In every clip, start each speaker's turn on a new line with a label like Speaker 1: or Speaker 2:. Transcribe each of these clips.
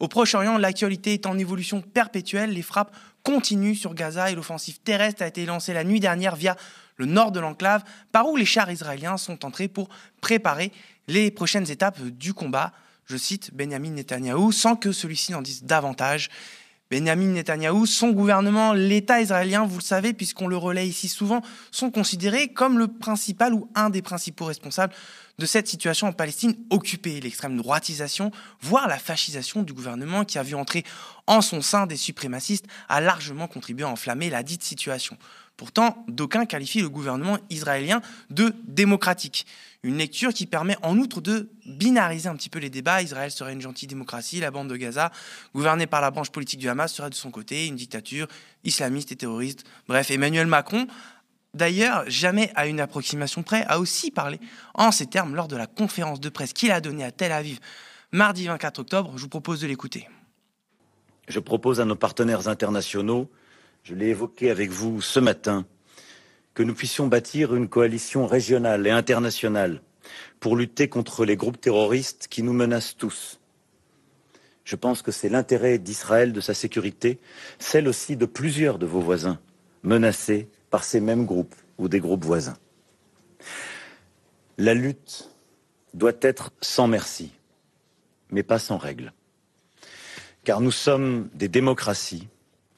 Speaker 1: Au Proche-Orient, l'actualité est en évolution perpétuelle. Les frappes continuent sur Gaza et l'offensive terrestre a été lancée la nuit dernière via le nord de l'enclave, par où les chars israéliens sont entrés pour préparer les prochaines étapes du combat. Je cite Benjamin Netanyahou, sans que celui-ci n'en dise davantage. Benjamin Netanyahou, son gouvernement, l'État israélien, vous le savez, puisqu'on le relaie ici souvent, sont considérés comme le principal ou un des principaux responsables de cette situation en Palestine occupée, l'extrême droitisation, voire la fascisation du gouvernement qui a vu entrer en son sein des suprémacistes, a largement contribué à enflammer la dite situation. Pourtant, d'aucuns qualifient le gouvernement israélien de démocratique. Une lecture qui permet en outre de binariser un petit peu les débats. Israël serait une gentille démocratie, la bande de Gaza, gouvernée par la branche politique du Hamas, serait de son côté une dictature islamiste et terroriste. Bref, Emmanuel Macron, d'ailleurs, jamais à une approximation près, a aussi parlé en ces termes lors de la conférence de presse qu'il a donnée à Tel Aviv mardi 24 octobre. Je vous propose de l'écouter.
Speaker 2: Je propose à nos partenaires internationaux je l'ai évoqué avec vous ce matin, que nous puissions bâtir une coalition régionale et internationale pour lutter contre les groupes terroristes qui nous menacent tous. Je pense que c'est l'intérêt d'Israël, de sa sécurité, celle aussi de plusieurs de vos voisins menacés par ces mêmes groupes ou des groupes voisins. La lutte doit être sans merci, mais pas sans règles. Car nous sommes des démocraties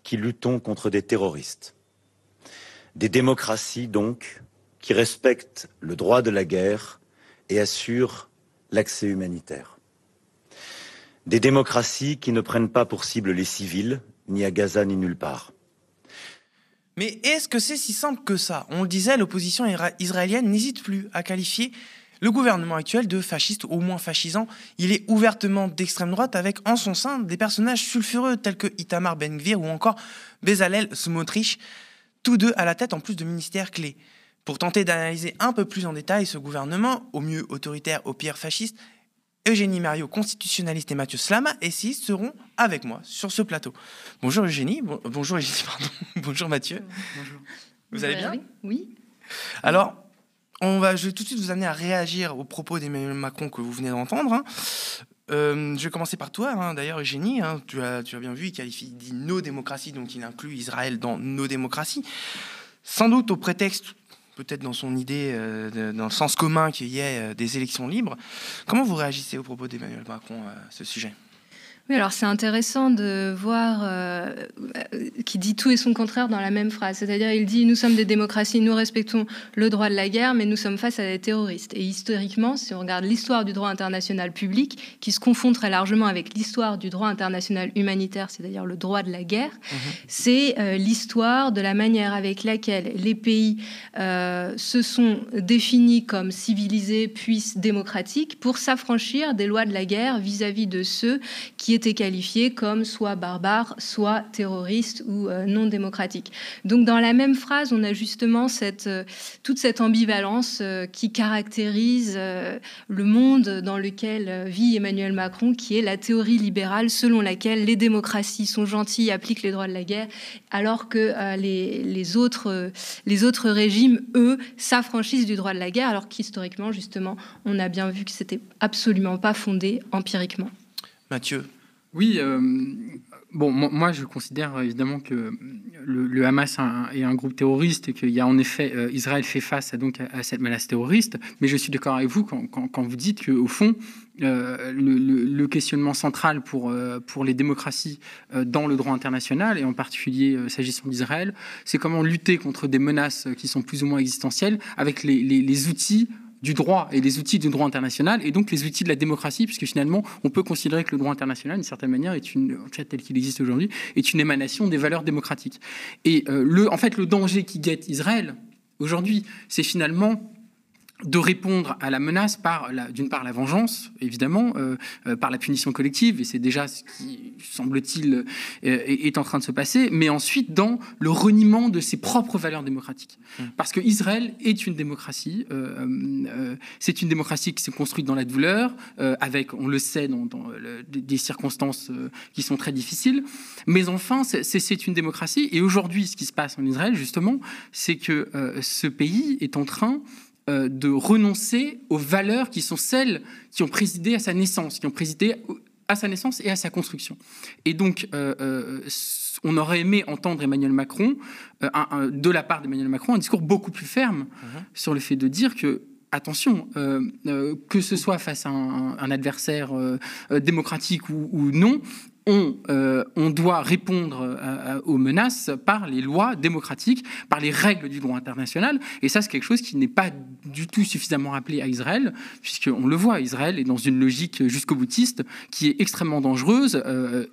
Speaker 2: qui luttons contre des terroristes. Des démocraties, donc, qui respectent le droit de la guerre et assurent l'accès humanitaire. Des démocraties qui ne prennent pas pour cible les civils, ni à Gaza ni nulle part.
Speaker 1: Mais est-ce que c'est si simple que ça? On le disait, l'opposition israélienne n'hésite plus à qualifier le gouvernement actuel de fasciste, au moins fascisant, il est ouvertement d'extrême droite avec en son sein des personnages sulfureux tels que Itamar Ben-Gvir ou encore Bezalel Smotrich, tous deux à la tête en plus de ministères clés. Pour tenter d'analyser un peu plus en détail ce gouvernement, au mieux autoritaire, au pire fasciste, Eugénie Mario, constitutionnaliste, et Mathieu Slama, essayistes seront avec moi sur ce plateau. Bonjour Eugénie, bonjour Eugénie, pardon. bonjour Mathieu. Bonjour. Vous allez bien?
Speaker 3: Oui.
Speaker 1: Alors, on va, je vais tout de suite vous amener à réagir aux propos d'Emmanuel Macron que vous venez d'entendre. Hein. Euh, je vais commencer par toi, hein. d'ailleurs, Eugénie. Hein, tu, as, tu as bien vu, il qualifie dit nos démocraties, donc il inclut Israël dans nos démocraties. Sans doute au prétexte, peut-être dans son idée, euh, dans le sens commun qu'il y ait euh, des élections libres. Comment vous réagissez aux propos d'Emmanuel Macron à ce sujet?
Speaker 3: Oui, alors c'est intéressant de voir euh, qui dit tout et son contraire dans la même phrase. C'est-à-dire, il dit nous sommes des démocraties, nous respectons le droit de la guerre, mais nous sommes face à des terroristes. Et historiquement, si on regarde l'histoire du droit international public, qui se confond très largement avec l'histoire du droit international humanitaire, c'est-à-dire le droit de la guerre, mhm. c'est euh, l'histoire de la manière avec laquelle les pays euh, se sont définis comme civilisés puis démocratiques pour s'affranchir des lois de la guerre vis-à-vis -vis de ceux qui étaient qualifiés comme soit barbares, soit terroristes ou euh, non démocratiques. Donc dans la même phrase, on a justement cette, euh, toute cette ambivalence euh, qui caractérise le monde dans lequel vit Emmanuel Macron, qui est la théorie libérale selon laquelle les démocraties sont gentilles, appliquent les droits de la guerre, alors que les, les, autres, les autres régimes, eux, s'affranchissent du droit de la guerre, alors qu'historiquement, justement, on a bien vu que c'était absolument pas fondé empiriquement.
Speaker 1: Mathieu,
Speaker 4: oui, euh, bon, moi je considère évidemment que le, Hamas est un groupe terroriste et qu'il y a en effet euh, Israël fait face à, donc à, cette menace terroriste, mais je suis d'accord avec vous quand, vous dites qu'au fond euh, le, questionnement central pour, les démocraties dans le droit international et en particulier s'agissant d'Israël, c'est comment lutter contre des menaces qui sont plus ou moins existentielles avec les, les outils du droit et les outils du droit international, et donc les outils de la démocratie, puisque finalement, on peut considérer que le droit international, d'une certaine manière, est une, tel qu'il existe aujourd'hui, est une émanation des valeurs démocratiques. Et euh, le, en fait, le danger qui guette Israël aujourd'hui, c'est finalement de répondre à la menace par, d'une part, la vengeance, évidemment, euh, euh, par la punition collective, et c'est déjà ce qui, semble-t-il, euh, est, en train de se passer, mais ensuite dans le reniement de ses propres valeurs démocratiques. Mmh. Parce que Israël est une démocratie, c'est une démocratie qui s'est construite dans la douleur, avec, on le sait, dans, des circonstances qui sont très difficiles, mais enfin, c'est une démocratie, et aujourd'hui, ce qui se passe en Israël, justement, c'est que ce pays est en train euh, de renoncer aux valeurs qui sont celles qui ont présidé à sa naissance, qui ont présidé à sa naissance et à sa construction. Et donc, on aurait aimé entendre Emmanuel Macron, de la part d'Emmanuel Macron, un discours beaucoup plus ferme mhm. sur le fait de dire que attention, que ce soit face à un, adversaire démocratique ou, non, euh, on, doit répondre euh, aux menaces par les lois démocratiques, par les règles du droit international. Et ça, c'est quelque chose qui n'est pas du tout suffisamment rappelé à Israël, puisqu'on le voit, Israël est dans une logique jusqu'au boutiste qui est extrêmement dangereuse. Euh,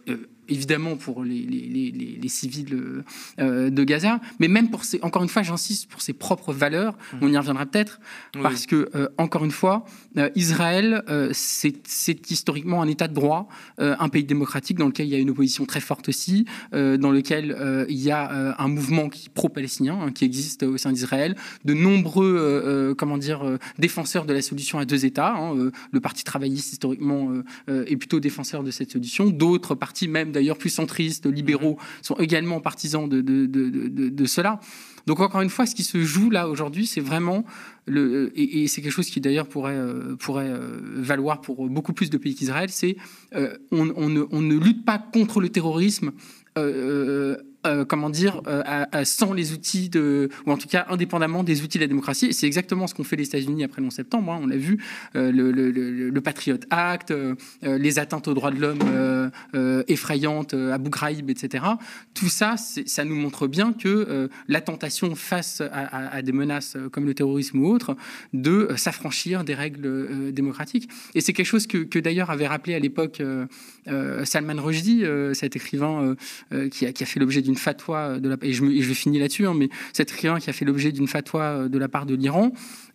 Speaker 4: évidemment pour les, les, civils euh, de Gaza, mais même pour ses, encore une fois, j'insiste, pour ses propres valeurs, mmh. on y reviendra peut-être, parce que, euh, encore une fois, euh, Israël, c'est historiquement un État de droit, un pays démocratique dans lequel il y a une opposition très forte aussi, dans lequel il y a un mouvement pro-palestinien hein, qui existe au sein d'Israël, de nombreux, comment dire, défenseurs de la solution à deux États. Hein, le Parti travailliste, historiquement, est plutôt défenseur de cette solution. D'autres partis, même d'ailleurs plus centristes, libéraux, mhm. sont également partisans de, de, cela. Donc encore une fois, ce qui se joue là aujourd'hui, c'est vraiment le et, c'est quelque chose qui d'ailleurs pourrait euh, pourrait euh, valoir pour beaucoup plus de pays qu'Israël, c'est euh, on, ne, on, ne, lutte pas contre le terrorisme euh, comment dire, euh, sans les outils de, ou en tout cas indépendamment des outils de la démocratie. C'est exactement ce qu'ont fait les États-Unis après le 11 septembre. Hein. On l'a vu, euh, le, Patriot Act, les atteintes aux droits de l'homme effrayantes, Abu Ghraib, etc. Tout ça, ça nous montre bien que la tentation face à, des menaces comme le terrorisme ou autre, de s'affranchir des règles démocratiques. Et c'est quelque chose que, d'ailleurs avait rappelé à l'époque Salman Rushdie, cet écrivain qui a, qui a fait l'objet d'une fatwa de la et je, et je vais finir là-dessus, hein, mais cet écrivain qui a fait l'objet d'une fatwa de la part de l'Iran,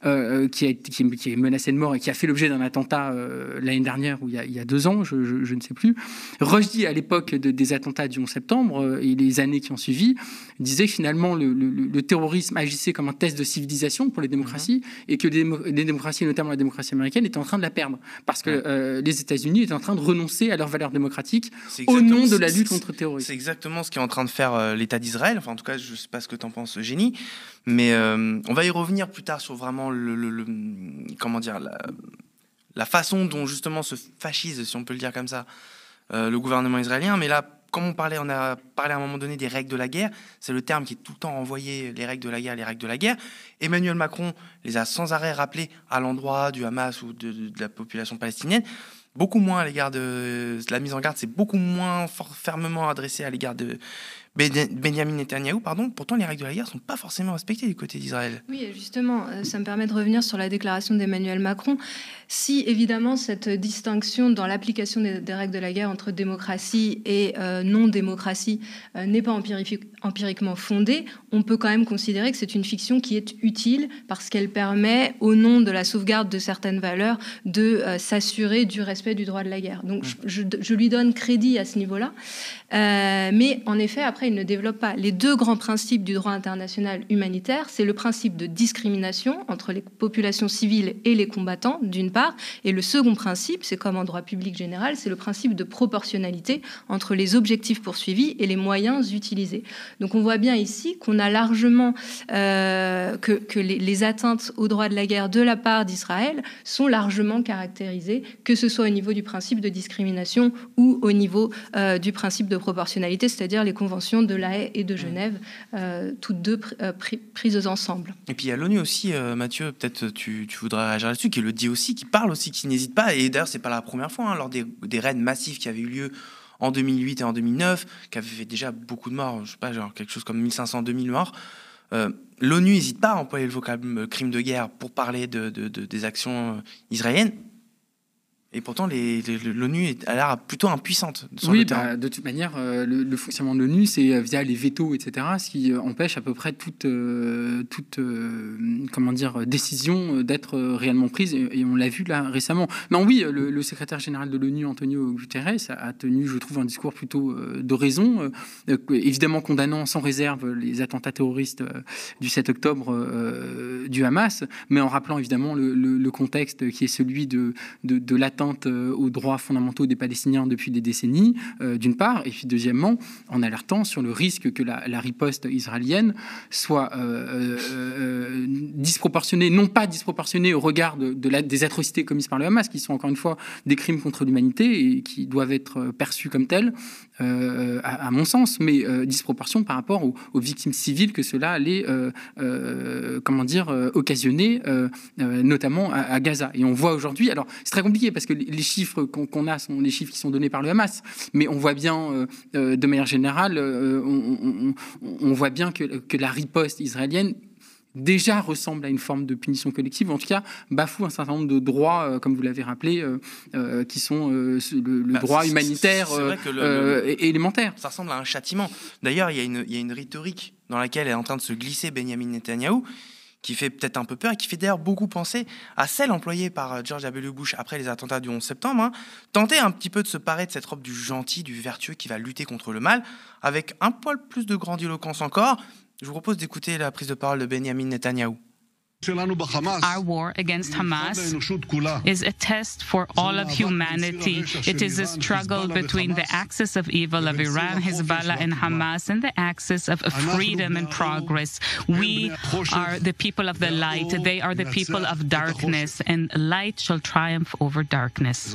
Speaker 4: euh, qui, a, qui, est menacé de mort et qui a fait l'objet d'un attentat euh, l'année dernière ou il y, a, deux ans, je, ne sais plus. Rushdie, à l'époque des attentats du 11 septembre euh, et les années qui ont suivi, disait que finalement le, terrorisme agissait comme un test de civilisation pour les démocraties mhm. et que les, démocraties, notamment la démocratie américaine, étaient en train de la perdre parce que les États-Unis étaient en train de renoncer à leurs valeurs démocratiques au nom de la lutte contre le terrorisme.
Speaker 1: C'est exactement ce qui est en train de faire l'État d'Israël. Enfin, en tout cas, je sais pas ce que tu en penses, Génie. Mais euh, on va y revenir plus tard sur vraiment le, comment dire la, façon dont justement se fascise, si on peut le dire comme ça, euh, le gouvernement israélien. Mais là, comme on parlait, on a parlé à un moment donné des règles de la guerre. C'est le terme qui est tout le temps envoyé, les règles de la guerre, les règles de la guerre. Emmanuel Macron les a sans arrêt rappelées à l'endroit du Hamas ou de, la population palestinienne beaucoup moins à l'égard de, la mise en garde, c'est beaucoup moins fermement adressé à l'égard de, Benjamin Netanyahu, pardon, pourtant les règles de la guerre ne sont pas forcément respectées du côté d'Israël.
Speaker 3: Oui, justement, euh, ça me permet de revenir sur la déclaration d'Emmanuel Macron. Si évidemment cette distinction dans l'application des, règles de la guerre entre démocratie et euh, non-démocratie euh, n'est pas empiriquement fondée, on peut quand même considérer que c'est une fiction qui est utile parce qu'elle permet, au nom de la sauvegarde de certaines valeurs, de s'assurer du respect du droit de la guerre. Donc mmh. je, je, lui donne crédit à ce niveau-là. mais en effet, après, il ne développe pas. Les deux grands principes du droit international humanitaire, c'est le principe de discrimination entre les populations civiles et les combattants, d'une part, et le second principe, c'est comme en droit public général, c'est le principe de proportionnalité entre les objectifs poursuivis et les moyens utilisés. Donc on voit bien ici qu'on a largement euh, que, les, atteintes aux droits de la guerre de la part d'Israël sont largement caractérisées, que ce soit au niveau du principe de discrimination ou au niveau euh, du principe de proportionnalité, c'est-à-dire les conventions de La Haye et de Genève, euh, toutes deux prises ensemble.
Speaker 1: Et puis il y a l'ONU aussi, Mathieu, peut-être tu, tu, voudrais réagir là-dessus, qui le dit aussi, qui parle aussi, qui n'hésite pas. Et d'ailleurs, c'est pas la première fois, hein, lors des, des raids massifs qui avaient eu lieu en 2008 et en 2009, qui avaient fait déjà beaucoup de morts, je sais pas, genre quelque chose comme 1500-2000 morts. L'ONU n'hésite pas à employer le vocable crime de guerre pour parler de, de, des actions israéliennes. Et pourtant, l'ONU a l'air plutôt impuissante.
Speaker 4: Sur oui, bah, de toute manière, euh, le, fonctionnement de l'ONU, c'est euh, via les vétos, etc., ce qui euh, empêche à peu près toute, toute comment dire, décision d'être réellement prise. Et, on l'a vu là récemment. Non, oui, le, secrétaire général de l'ONU, Antonio Guterres, a tenu, je trouve, un discours plutôt de raison, évidemment condamnant sans réserve les attentats terroristes du 7 octobre du Hamas, mais en rappelant évidemment le, contexte qui est celui de, de, de atteinte aux droits fondamentaux des Palestiniens depuis des décennies, d'une part, et puis deuxièmement, en alertant sur le risque que la, riposte israélienne soit disproportionnée, non pas disproportionnée au regard des atrocités commises par le Hamas, qui sont encore une fois des crimes contre l'humanité et qui doivent être perçus comme tels, à, mon sens, mais disproportion par rapport aux, victimes civiles que cela allait, comment dire, occasionner, notamment à, Gaza. Et on voit aujourd'hui, alors c'est très compliqué parce que les chiffres qu'on a sont les chiffres qui sont donnés par le Hamas, mais on voit bien, euh, euh, de manière générale, euh, on, voit bien que, que la riposte israélienne déjà ressemble à une forme de punition collective, en tout cas bafoue un certain nombre de droits, comme vous l'avez rappelé, qui sont le, bah, droit humanitaire élémentaire.
Speaker 1: Ça ressemble à un châtiment. D'ailleurs, il, il y, a une rhétorique dans laquelle est en train de se glisser Benjamin Netanyahou, qui fait peut-être un peu peur et qui fait d'ailleurs beaucoup penser à celle employée par euh, George W. Bush après les attentats du 11 septembre. Hein. Un petit peu de se parer de cette robe du gentil, du vertueux qui va lutter contre le mal, avec un poil plus de grandiloquence encore. Je vous propose d'écouter la prise de parole de Benjamin Netanyahu.
Speaker 5: Our war against Hamas is a test for all of humanity. It is a struggle between the axis of evil of Iran, Hezbollah, and Hamas, and the axis of freedom and progress. We are the people of the light. They are the people of darkness, and light shall triumph over darkness.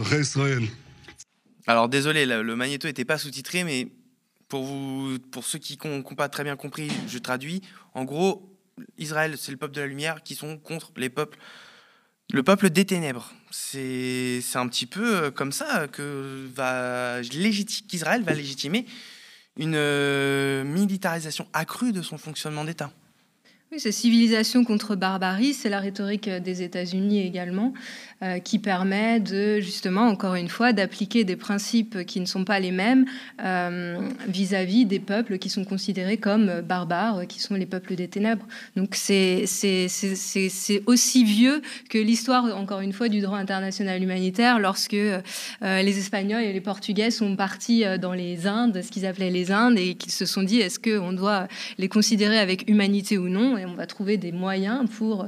Speaker 1: Alors désolé, le magnéto n'était pas sous-titré, mais pour, vous, pour ceux qui n'ont pas très bien compris, je traduis. En gros, Israël, c'est le peuple de la lumière qui sont contre les peuples, le peuple des ténèbres. C'est un petit peu euh, comme ça qu'Israël va légitimer une euh, militarisation accrue de son fonctionnement d'État.
Speaker 3: Oui, c'est civilisation contre barbarie, c'est la rhétorique des États-Unis également. Euh, qui permet de justement, encore une fois, d'appliquer des principes qui ne sont pas les mêmes euh, vis-à-vis des peuples qui sont considérés comme barbares, qui sont les peuples des ténèbres. Donc c'est aussi vieux que l'histoire, encore une fois, du droit international humanitaire, lorsque euh, les Espagnols et les Portugais sont partis dans les Indes, ce qu'ils appelaient les Indes, et qu'ils se sont dit est-ce qu'on doit les considérer avec humanité ou non? Et on va trouver des moyens pour,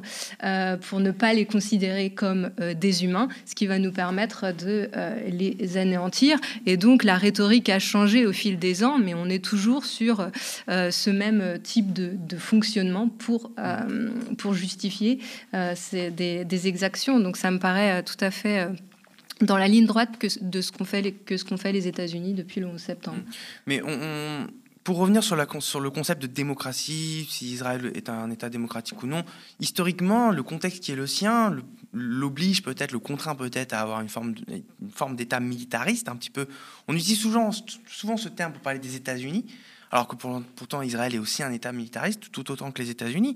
Speaker 3: pour ne pas les considérer comme des humains, ce qui va nous permettre de euh, les anéantir. Et donc la rhétorique a changé au fil des ans, mais on est toujours sur euh, ce même type de, fonctionnement pour, euh, pour justifier des, exactions. Donc ça me paraît tout à fait dans la ligne droite que, de ce qu'ont fait, que ce fait les États-Unis depuis le 11 septembre.
Speaker 1: Mais on pour revenir sur, la, le concept de démocratie, si Israël est un État démocratique ou non, historiquement, le contexte qui est le sien l'oblige peut-être, le contraint peut-être à avoir une forme, forme d'État militariste, un petit peu. On utilise souvent ce terme pour parler des États-Unis, alors que pourtant Israël est aussi un État militariste, tout autant que les États-Unis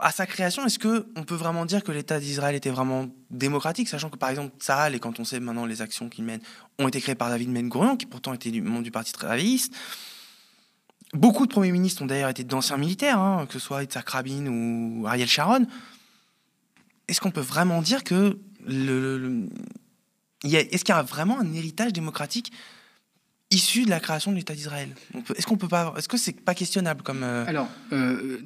Speaker 1: à sa création, est-ce que on peut vraiment dire que l'État d'Israël était vraiment démocratique, sachant que par exemple Tsahal, et quand on sait maintenant les actions qu'il mène, ont été créées par David Ben Gurion, qui pourtant était du membre du parti travailliste. Beaucoup de premiers ministres ont d'ailleurs été d'anciens militaires, hein, que ce soit Yitzhak Rabin ou Ariel Sharon. Est-ce qu'on peut vraiment dire que le, est-ce qu'il y a vraiment un héritage démocratique issu de la création de l'État d'Israël. Est-ce qu'on peut pas, est-ce que c'est pas questionnable comme euh,
Speaker 4: Alors, euh,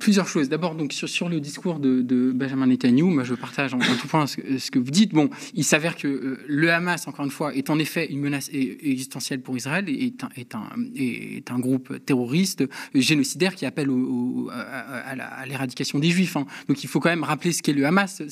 Speaker 4: plusieurs choses. D'abord, donc sur, le discours de, Benjamin Netanyahu, moi je partage en, tout point ce, que vous dites. Bon, il s'avère que euh, le Hamas, encore une fois, est en effet une menace existentielle pour Israël et est un, est est groupe terroriste génocidaire qui appelle au, à, l'éradication des Juifs. Hein. Donc, il faut quand même rappeler ce qu'est le Hamas.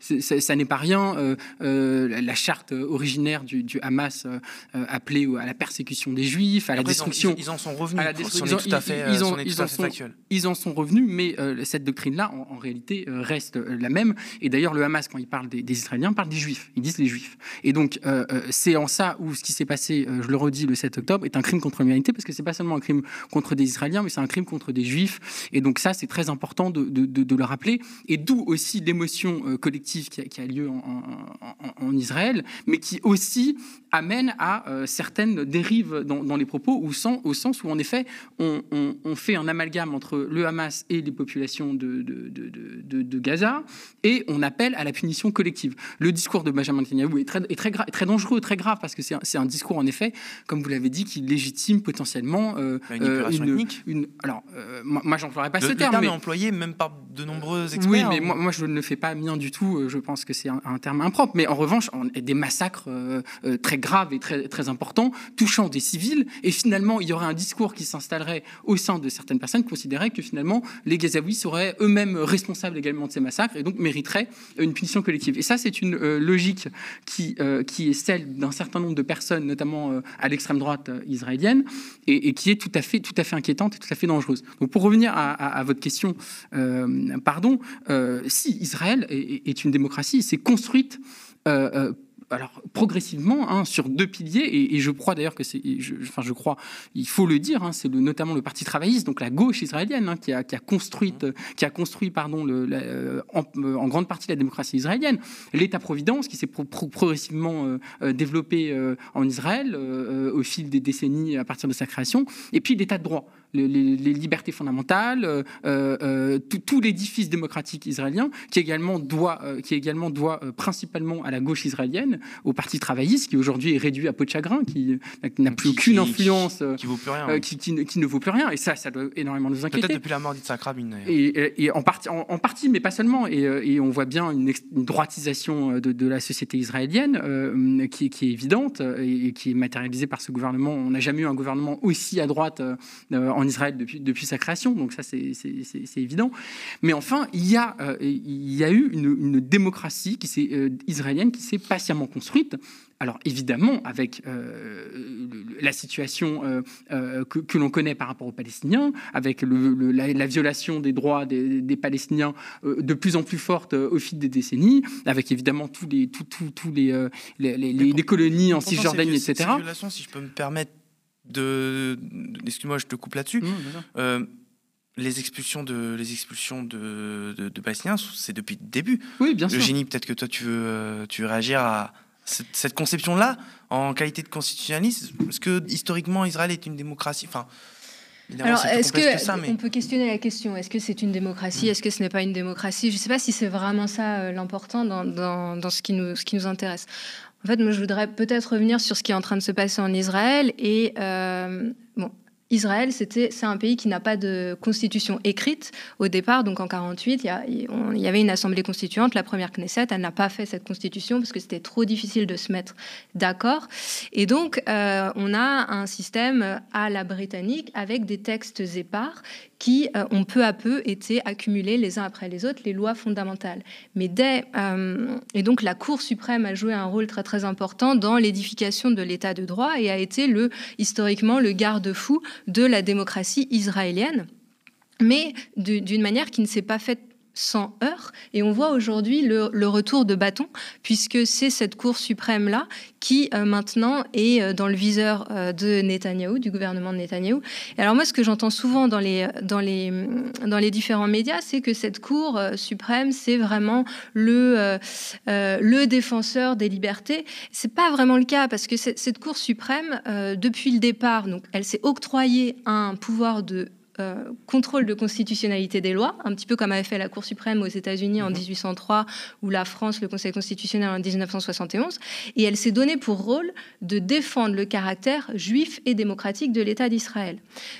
Speaker 4: ça n'est pas rien. la charte originaire du, du Hamas appelée à la persécution des juifs, à la destruction.
Speaker 1: Ils, en sont revenus. À la destruction, ils, en, ils, en sont,
Speaker 4: ils en revenus, mais euh, cette doctrine-là, en, réalité, euh, reste euh, la même. Et d'ailleurs, le Hamas, quand il parle des, Israéliens, parle des juifs. Ils disent les juifs. Et donc, c'est en ça où ce qui s'est passé, je le redis, le 7 octobre, est un crime contre l'humanité, parce que c'est pas seulement un crime contre des Israéliens, mais c'est un crime contre des juifs. Et donc, ça, c'est très important de, de, de, le rappeler. Et d'où aussi l'émotion collective qui a, qui a lieu en, en, en, Israël, mais qui aussi amène à certaines dérive dans, les propos, au sens, au sens où en effet on, fait un amalgame entre le Hamas et les populations de, de, Gaza, et on appelle à la punition collective. Le discours de Benjamin Netanyahu est très, est très, très dangereux, très grave, parce que c'est un, discours en effet, comme vous l'avez dit, qui légitime potentiellement
Speaker 1: bah, une,
Speaker 4: une, alors moi, j'emploierais pas ce terme.
Speaker 1: Le
Speaker 4: terme
Speaker 1: est employé même par de nombreux experts. Oui,
Speaker 4: mais moi, moi, je ne le fais pas bien du tout. Je pense que c'est un, terme impropre. Mais en revanche, on, des massacres très graves et très, très importants, touchant des civils. Et finalement, il y aurait un discours qui s'installerait au sein de certaines personnes considéraient que finalement, les Gazaouis seraient eux-mêmes responsables également de ces massacres et donc mériteraient une punition collective. Et ça, c'est une euh, logique qui, euh, qui est celle d'un certain nombre de personnes, notamment euh, à l'extrême droite israélienne, et, qui est tout à, fait, tout à fait inquiétante et tout à fait dangereuse. Donc, pour revenir à, votre question, pardon, si Israël est, est une démocratie, c'est construite alors progressivement hein, sur deux piliers et, je crois d'ailleurs que c'est enfin je crois il faut le dire hein, c'est notamment le parti travailliste donc la gauche israélienne hein, qui, a, qui a construit qui a construit pardon le, euh, en, grande partie la démocratie israélienne. l'État providence qui s'est progressivement euh, euh, développé en Israël au fil des décennies à partir de sa création et puis l'État de droit les, libertés fondamentales tout, l'édifice démocratique israélien qui également doit qui également doit principalement à la gauche israélienne au Parti travailliste, qui aujourd'hui est réduit à peau de chagrin, qui n'a plus aucune influence,
Speaker 1: qui, vaut plus rien,
Speaker 4: euh, qui, ne vaut plus rien. Et ça, ça doit énormément nous inquiéter.
Speaker 1: Peut-être depuis la mort d'Yitzhak Rabin.
Speaker 4: Et, et, en, partie, en, partie, mais pas seulement. Et, euh, on voit bien une, droitisation euh, de, la société israélienne qui, est évidente et, qui est matérialisée par ce gouvernement. On n'a jamais eu un gouvernement aussi à droite en Israël depuis, depuis sa création, donc ça c'est évident. Mais enfin, il y a, il y a eu une, une démocratie qui israélienne qui s'est patiemment construite. Alors évidemment, avec euh, la situation euh, euh, que, l'on connaît par rapport aux Palestiniens, avec la, violation des droits des, Palestiniens de plus en plus forte au fil des décennies, avec évidemment tous les, tous, tous, les, les, colonies en Cisjordanie, etc. Ces
Speaker 1: violations, si je peux me permettre de... Excuse-moi, je te coupe là-dessus. les expulsions de les expulsions de, de, Palestiniens, c'est depuis le début.
Speaker 4: Oui, bien sûr.
Speaker 1: Eugénie, peut-être que toi tu veux, tu veux réagir à cette, conception-là en qualité de constitutionnaliste Est-ce que historiquement Israël est une démocratie Enfin,
Speaker 3: alors, est-ce que, on peut questionner la question Est-ce que c'est une démocratie Est-ce que ce n'est pas une démocratie? Je ne sais pas si c'est vraiment ça euh, l'important dans, dans, dans, ce, qui nous, ce qui nous intéresse. En fait, moi, je voudrais peut-être revenir sur ce qui est en train de se passer en Israël et euh, bon, Israël, c'est un pays qui n'a pas de constitution écrite au départ. Donc en 48, il y, avait une assemblée constituante, la première Knesset. Elle n'a pas fait cette constitution parce que c'était trop difficile de se mettre d'accord. Et donc euh, on a un système à la britannique avec des textes épars qui euh, ont peu à peu été accumulés les uns après les autres, les lois fondamentales. Mais dès, euh, et donc la Cour suprême a joué un rôle très très important dans l'édification de l'État de droit et a été le, historiquement le garde-fou de la démocratie israélienne mais d'une manière qui ne s'est pas faite sans heurts. Et on voit aujourd'hui le, retour de bâton, puisque c'est cette Cour suprême-là qui euh, maintenant est euh, dans le viseur euh, de Netanyahou, du gouvernement de Netanyahou. Et alors moi, ce que j'entends souvent dans les, dans, les, dans les différents médias, c'est que cette Cour suprême, c'est vraiment le, le défenseur des libertés. C'est pas vraiment le cas, parce que cette Cour suprême, depuis le départ, donc, elle s'est octroyée un pouvoir de euh, contrôle de constitutionnalité des lois, un petit peu comme avait fait la Cour suprême aux États-Unis en 1803 mhm. ou la France, le Conseil constitutionnel en 1971. Et elle s'est donnée pour rôle de défendre le caractère juif et démocratique de l'État d'Israël.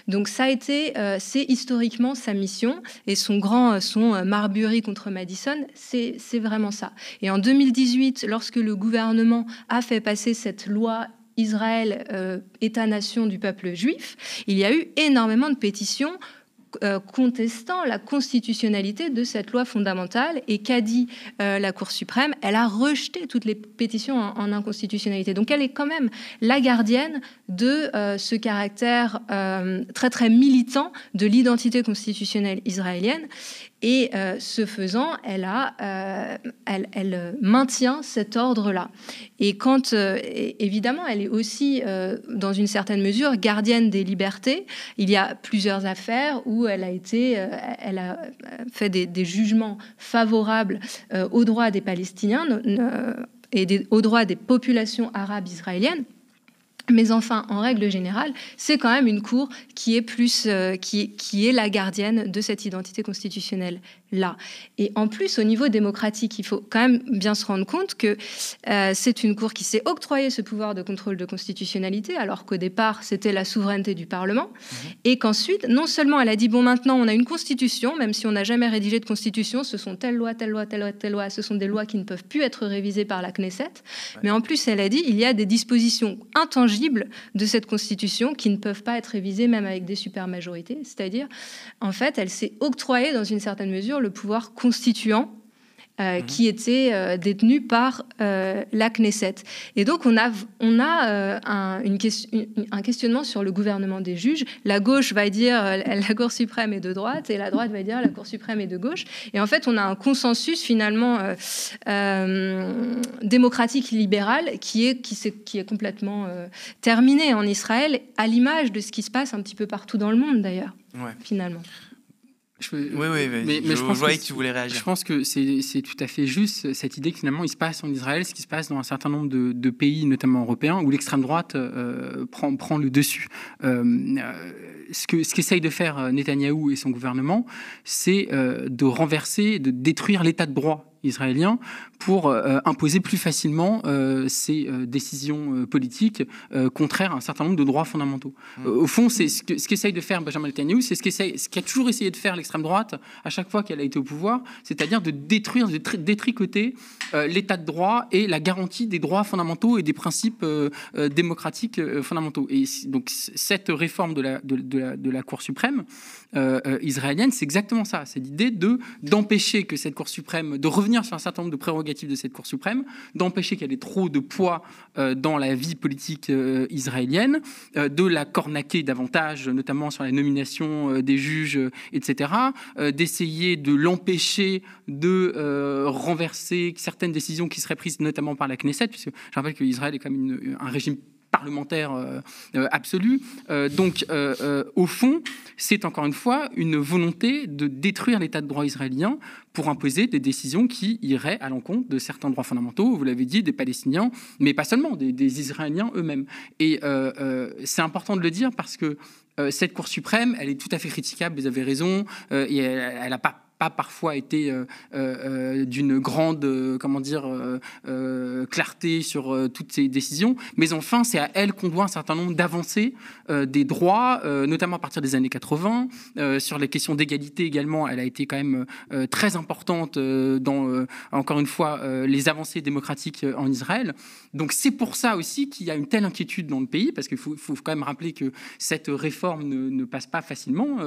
Speaker 3: Donc ça a été, euh, c'est historiquement sa mission et son grand, son Marbury contre Madison, c'est vraiment ça. Et en 2018, lorsque le gouvernement a fait passer cette loi Israël, euh, État-nation du peuple juif, il y a eu énormément de pétitions euh, contestant la constitutionnalité de cette loi fondamentale. Et qu'a dit euh, la Cour suprême? Elle a rejeté toutes les pétitions en, inconstitutionnalité. Donc elle est quand même la gardienne de ce caractère très très militant de l'identité constitutionnelle israélienne. Et euh, ce faisant, elle, a, euh, elle, maintient cet ordre-là. Et quand, euh, évidemment, elle est aussi, dans une certaine mesure, gardienne des libertés. Il y a plusieurs affaires où elle a été, elle a fait des, jugements favorables aux droits des Palestiniens et aux droits des populations arabes israéliennes. Mais enfin, en règle générale, c'est quand même une cour qui est plus, euh, qui, qui est la gardienne de cette identité constitutionnelle là. Et en plus, au niveau démocratique, il faut quand même bien se rendre compte que euh, c'est une Cour qui s'est octroyé ce pouvoir de contrôle de constitutionnalité, alors qu'au départ, c'était la souveraineté du Parlement, mmh. et qu'ensuite, non seulement elle a dit, bon, maintenant, on a une constitution, même si on n'a jamais rédigé de constitution, ce sont telle loi, telle loi, telle loi, telle loi, ce sont des lois qui ne peuvent plus être révisées par la Knesset, mais en plus, elle a dit, il y a des dispositions intangibles de cette constitution qui ne peuvent pas être révisées même avec des supermajorités, c'est-à-dire, en fait, elle s'est octroyée dans une certaine mesure le pouvoir constituant euh, mhm. qui était euh, détenu par euh, la Knesset. Et donc on a, on a un, une un, questionnement sur le gouvernement des juges. La gauche va dire la Cour suprême est de droite et la droite va dire la Cour suprême est de gauche. Et en fait on a un consensus finalement démocratique libéral qui est, qui, qui est complètement terminé en Israël, à l'image de ce qui se passe un petit peu partout dans le monde d'ailleurs, finalement.
Speaker 1: Je oui, oui, mais, je, pense que, tu voulais réagir.
Speaker 4: Je pense que c'est tout à fait juste cette idée que finalement il se passe en Israël ce qui se passe dans un certain nombre de, pays, notamment européens, où l'extrême droite euh, prend, prend, le dessus. Euh, euh ce que ce qu'essaye de faire Netanyahou et son gouvernement, c'est de renverser, de détruire l'état de droit israélien pour euh, imposer plus facilement euh, ces euh, décisions politiques contraires à un certain nombre de droits fondamentaux. Mmh. au fond, c'est ce qu'essaye de faire Benjamin Netanyahu, c'est ce ce qu'a toujours essayé de faire l'extrême droite à chaque fois qu'elle a été au pouvoir, c'est-à-dire de détruire, de détricoter l'état de droit et la garantie des droits fondamentaux et des principes démocratiques fondamentaux. Et donc cette réforme de la, de, la, de la Cour suprême israélienne, c'est exactement ça. C'est l'idée de d'empêcher que cette Cour suprême de revenir sur un certain nombre de prérogatives de cette Cour suprême, d'empêcher qu'elle ait trop de poids euh, dans la vie politique euh, israélienne, euh, de la cornaquer davantage, notamment sur la nomination des juges, etc., d'essayer de l'empêcher de renverser certaines décisions qui seraient prises notamment par la Knesset, puisque je rappelle qu'Israël est même un régime parlementaire euh, euh, absolu. Euh, donc, au fond, c'est encore une fois une volonté de détruire l'état de droit israélien pour imposer des décisions qui iraient à l'encontre de certains droits fondamentaux, vous l'avez dit, des Palestiniens, mais pas seulement, des, Israéliens eux-mêmes. Et c'est important de le dire parce que cette Cour suprême, elle est tout à fait critiquable, vous avez raison, et elle n'a pas pas parfois été euh, euh, euh, d'une grande comment dire clarté sur toutes ces décisions, mais enfin c'est à elle qu'on doit un certain nombre d'avancées des droits, notamment à partir des années 80. sur les questions d'égalité également, elle a été quand même très importante dans encore une fois les avancées démocratiques en Israël. Donc c'est pour ça aussi qu'il y a une telle inquiétude dans le pays, parce qu'il faut, faut, quand même rappeler que cette réforme ne, passe pas facilement.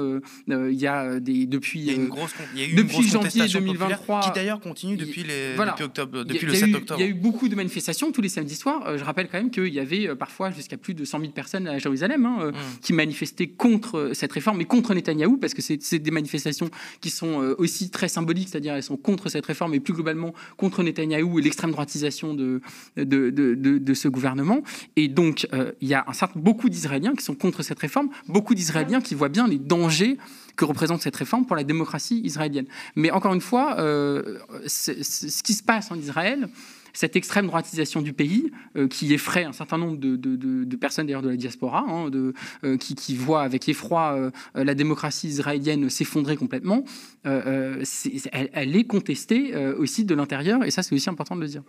Speaker 4: il y a des depuis.
Speaker 1: Il y a une grosse depuis janvier 2023, qui d'ailleurs continue depuis, les, depuis, octobre, depuis le 7 octobre.
Speaker 4: Il y a eu beaucoup de manifestations tous les samedis soirs. Euh, je rappelle quand même qu'il y avait euh, parfois jusqu'à plus de 100 000 personnes à Jérusalem hein, euh, mm. qui manifestaient contre cette réforme, mais contre Netanyahou, parce que c'est des manifestations qui sont aussi très symboliques, c'est-à-dire elles sont contre cette réforme et plus globalement contre Netanyahou et l'extrême droitisation de de, de, de, ce gouvernement. Et donc, il y a un certain, beaucoup d'Israéliens qui sont contre cette réforme, beaucoup d'Israéliens qui voient bien les dangers que représente cette réforme pour la démocratie israélienne. Mais encore une fois, euh, ce qui se passe en Israël, cette extrême droitisation du pays euh, qui effraie un certain nombre de, personnes d'ailleurs de la diaspora, hein, euh, qui, voient avec effroi la démocratie israélienne s'effondrer complètement, elle, est contestée aussi de l'intérieur, et ça c'est aussi important de le dire.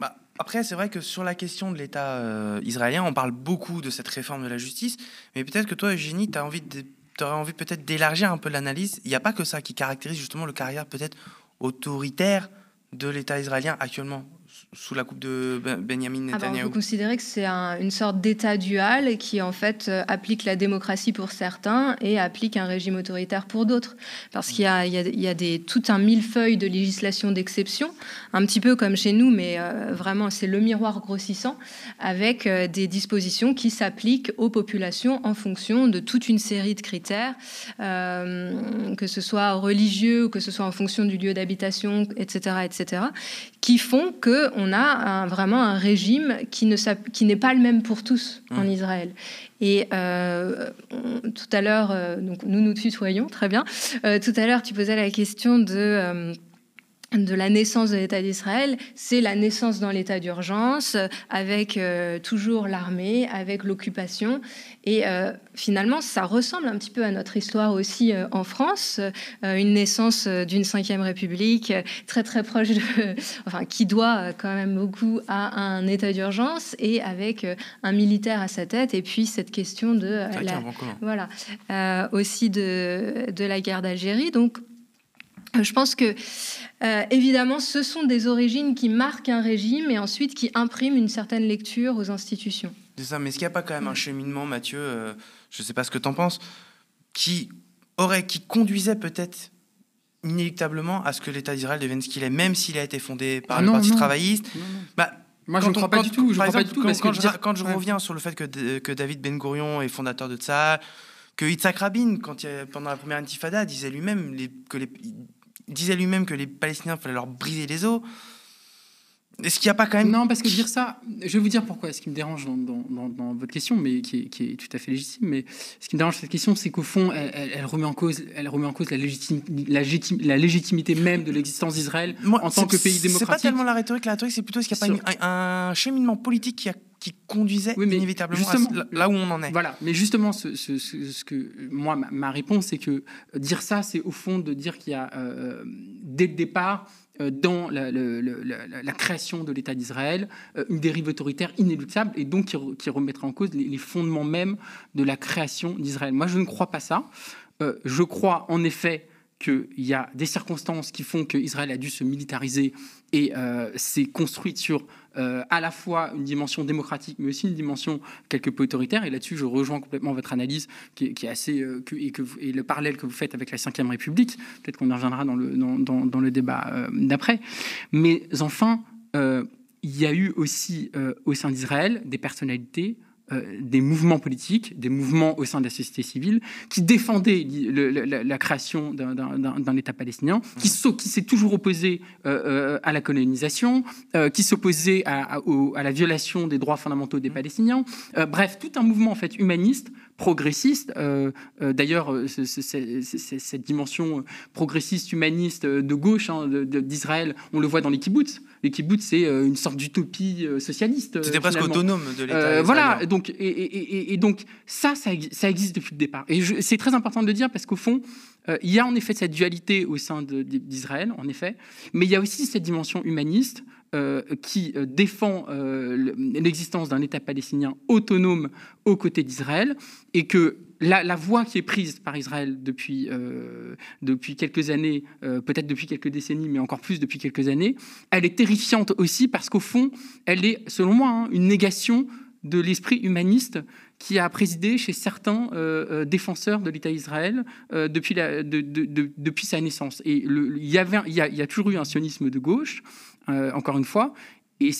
Speaker 1: Bah, après, c'est vrai que sur la question de l'État israélien, on parle beaucoup de cette réforme de la justice, mais peut-être que toi, Eugénie, tu as envie de tu aurais envie peut-être d'élargir un peu l'analyse. Il n'y a pas que ça qui caractérise justement le carrière peut-être autoritaire de l'État israélien actuellement sous la coupe de ben, Benjamin ah bah, Netanyahu.
Speaker 3: vous considérez que c'est une sorte d'État dual qui en fait euh, applique la démocratie pour certains et applique un régime autoritaire pour d'autres. Parce qu'il y a, il y a, des, tout un millefeuille de législation d'exception, un petit peu comme chez nous, mais euh, vraiment c'est le miroir grossissant, avec euh, des dispositions qui s'appliquent aux populations en fonction de toute une série de critères, que ce soit religieux ou que ce soit en fonction du lieu d'habitation, etc., etc., qui font que on a vraiment un régime qui ne qui n'est pas le même pour tous en mmh. Israël. Et euh, tout à l'heure, euh, donc nous nous tutoyons, très bien. Euh, tout à l'heure, tu posais la question de de la naissance de l'État d'Israël, c'est la naissance dans l'état d'urgence, avec euh, toujours l'armée, avec l'occupation. Et euh, finalement, ça ressemble un petit peu à notre histoire aussi euh, en France, une naissance d'une cinquième république très très proche de, enfin, qui doit quand même beaucoup à un état d'urgence et avec un militaire à sa tête. Et puis cette question de, voilà, aussi de, de la guerre d'Algérie. Donc je pense que, euh, évidemment, ce sont des origines qui marquent un régime et ensuite qui impriment une certaine lecture aux institutions.
Speaker 1: C'est ça, mais est-ce qu'il n'y a pas quand même un cheminement, Mathieu, euh, je ne sais pas ce que tu en penses, qui, aurait, qui conduisait peut-être inéluctablement à ce que l'État d'Israël devienne ce qu'il est, même s'il a été fondé par ah le Parti travailliste?
Speaker 4: Bah, Moi, je ne crois pas du tout.
Speaker 1: quand, je, reviens sur le fait que, que David Ben Gurion est fondateur de Tzahal, que Yitzhak Rabin, quand pendant la première intifada, disait lui-même que les, disait lui-même que les Palestiniens, fallait leur briser les os. Est-ce qu'il n'y a pas quand même...
Speaker 4: Non, parce que dire ça, je vais vous dire pourquoi. Ce qui me dérange dans, votre question, mais qui est, tout à fait légitime, mais ce qui me dérange cette question, c'est qu'au fond, elle, remet en cause, elle remet en cause la, la, légitimité même de l'existence d'Israël en tant que pays démocratique. C'est
Speaker 1: pas tellement la rhétorique, la rhétorique, c'est plutôt ce qu'il n'y a pas un, cheminement politique qui, a, qui conduisait inévitablement là où on en est.
Speaker 4: Voilà, mais justement, ce, ce, que moi, ma, réponse, c'est que dire ça, c'est au fond de dire qu'il y a, euh, dès le départ, dans la, création de l'État d'Israël, euh, une dérive autoritaire inéluctable et donc qui, remettra en cause les, fondements même de la création d'Israël. Moi, je ne crois pas ça. Euh, je crois en effet qu'il y a des circonstances qui font qu'Israël a dû se militariser et s'est construite sur euh, à la fois une dimension démocratique, mais aussi une dimension quelque peu autoritaire. Et là-dessus, je rejoins complètement votre analyse, qui est, assez euh, et, le parallèle que vous faites avec la Ve République. Peut-être qu'on y reviendra dans le, dans, dans, le débat euh, d'après. Mais enfin, il y a eu aussi au sein d'Israël des personnalités euh, des mouvements politiques, des mouvements au sein de la société civile, qui défendaient la, création d'un État palestinien, qui, qui s'est toujours opposé euh, euh, à la colonisation, qui s'opposait à, à, la violation des droits fondamentaux des Palestiniens. bref, tout un mouvement en fait humaniste progressiste. D'ailleurs, cette dimension progressiste, humaniste de gauche hein, d'Israël, on le voit dans les kibbutz. Les kibbutz, c'est une sorte d'utopie socialiste.
Speaker 1: C'était presque autonome de
Speaker 4: l'État. voilà, donc, et, donc ça, ça, existe depuis le départ. Et c'est très important de le dire parce qu'au fond, euh, il y a en effet cette dualité au sein d'Israël, en effet, mais il y a aussi cette dimension humaniste euh, qui euh, défend l'existence d'un État palestinien autonome aux côtés d'Israël et que la, voie qui est prise par Israël depuis, depuis quelques années, peut-être depuis quelques décennies, mais encore plus depuis quelques années, elle est terrifiante aussi parce qu'au fond, elle est, selon moi, hein, une négation de l'esprit humaniste qui a présidé chez certains euh, euh, défenseurs de l'État d'Israël euh, depuis, depuis sa naissance. Et il, y a, toujours eu un sionisme de gauche, encore une fois, et,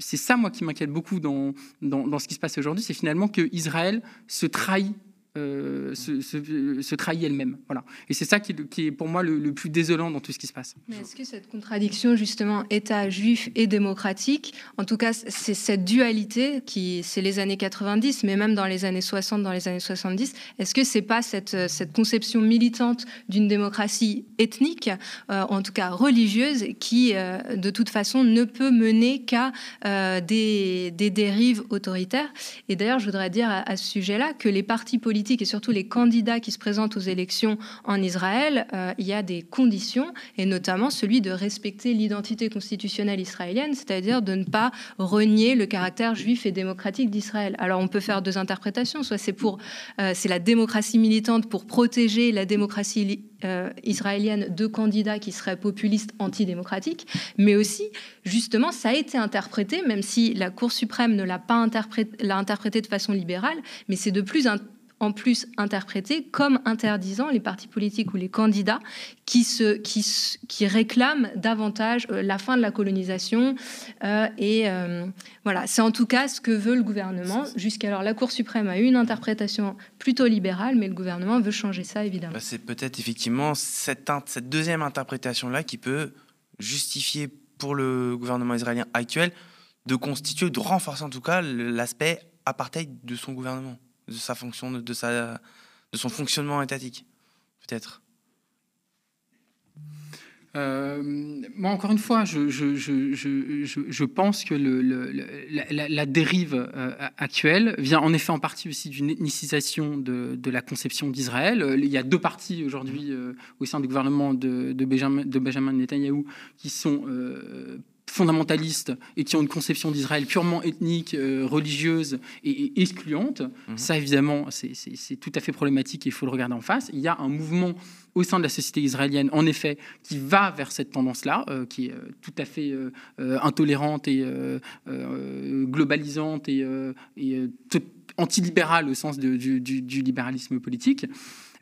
Speaker 4: c'est ça, moi, qui m'inquiète beaucoup dans, dans, dans, ce qui se passe aujourd'hui, c'est finalement que Israël se trahit euh, se, trahit elle-même. Voilà. Et c'est ça qui, est pour moi le, plus désolant dans tout ce qui se passe.
Speaker 3: Est-ce que cette contradiction, justement, État juif et démocratique, en tout cas, c'est cette dualité qui, c'est les années 90, mais même dans les années 60, dans les années 70, est-ce que c'est pas cette, conception militante d'une démocratie ethnique, euh, en tout cas religieuse, qui, euh, de toute façon, ne peut mener qu'à des, dérives autoritaires? Et d'ailleurs, je voudrais dire à ce sujet-là que les partis politiques et surtout les candidats qui se présentent aux élections en Israël, euh, il y a des conditions, et notamment celui de respecter l'identité constitutionnelle israélienne, c'est-à-dire de ne pas renier le caractère juif et démocratique d'Israël. Alors on peut faire deux interprétations, soit c'est pour euh, c'est la démocratie militante pour protéger la démocratie euh, israélienne de candidats qui seraient populistes antidémocratiques, mais aussi, justement, ça a été interprété, même si la Cour suprême ne l'a pas interprété, de façon libérale, mais c'est de plus un en plus interprété comme interdisant les partis politiques ou les candidats qui, se, qui, qui réclament davantage euh, la fin de la colonisation. Euh, et euh, voilà, c'est en tout cas ce que veut le gouvernement. Jusqu'alors, la Cour suprême a eu une interprétation plutôt libérale, mais le gouvernement veut changer ça, évidemment. Bah,
Speaker 1: c'est peut-être effectivement cette, cette deuxième interprétation-là qui peut justifier pour le gouvernement israélien actuel de constituer, de renforcer en tout cas l'aspect apartheid de son gouvernement de sa fonction, de, sa, de son fonctionnement étatique, peut-être.
Speaker 4: moi, encore une fois, je, je, je, je pense que le, la, dérive actuelle vient en effet en partie aussi d'une ethnicisation de, de, la conception d'Israël. Il y a deux partis aujourd'hui au sein du gouvernement de, de, Benjamin, de Benjamin Netanyahou qui sont fondamentalistes et qui ont une conception d'Israël purement ethnique, euh, religieuse et, excluante. Mhm. Ça, évidemment, c'est tout à fait problématique et il faut le regarder en face. Il y a un mouvement au sein de la société israélienne, en effet, qui va vers cette tendance-là, euh, qui est euh, tout à fait intolérante et globalisante et, et antilibérale au sens du, du libéralisme politique.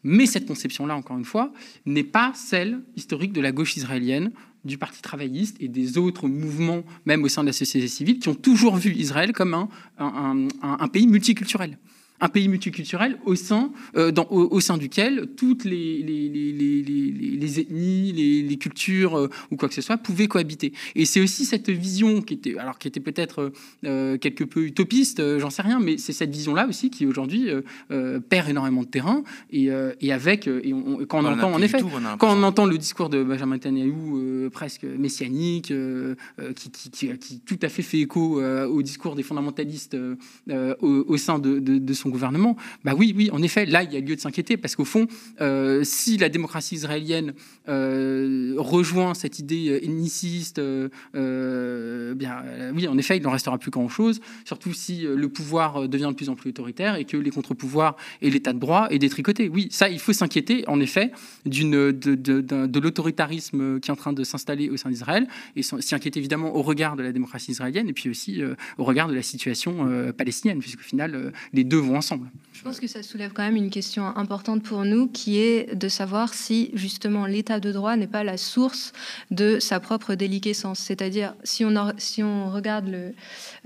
Speaker 4: Mais cette conception-là, encore une fois, n'est pas celle historique de la gauche israélienne, du Parti travailliste et des autres mouvements, même au sein de la société civile, qui ont toujours vu Israël comme un, pays multiculturel. Un pays multiculturel au sein, euh, duquel toutes les, les ethnies, les, cultures euh, ou quoi que ce soit pouvaient cohabiter. Et c'est aussi cette vision qui était, alors qui était peut-être euh, quelque peu utopiste, j'en sais rien, mais c'est cette vision-là aussi qui aujourd'hui perd énormément de terrain et, et avec et quand on, entend en effet, quand on entend le discours de Benjamin Netanyahu presque messianique, qui, qui, qui, qui, tout à fait fait écho au discours des fondamentalistes au, au, sein de, de, de son gouvernement, bah oui, oui, en effet, là, il y a lieu de s'inquiéter parce qu'au fond, euh, si la démocratie israélienne euh, rejoint cette idée euh, ethniciste, bien, oui, en effet, il n'en restera plus grand-chose, surtout si le pouvoir devient de plus en plus autoritaire et que les contre-pouvoirs et l'état de droit est détricoté. Oui, ça, il faut s'inquiéter, en effet, de, de, l'autoritarisme qui est en train de s'installer au sein d'Israël et s'y inquiéter évidemment au regard de la démocratie israélienne et puis aussi au regard de la situation palestinienne, puisqu'au final, les deux vont ensemble.
Speaker 3: Je pense que ça soulève quand même une question importante pour nous, qui est de savoir si justement l'état de droit n'est pas la source de sa propre déliquescence. C'est-à-dire, si on, regarde le,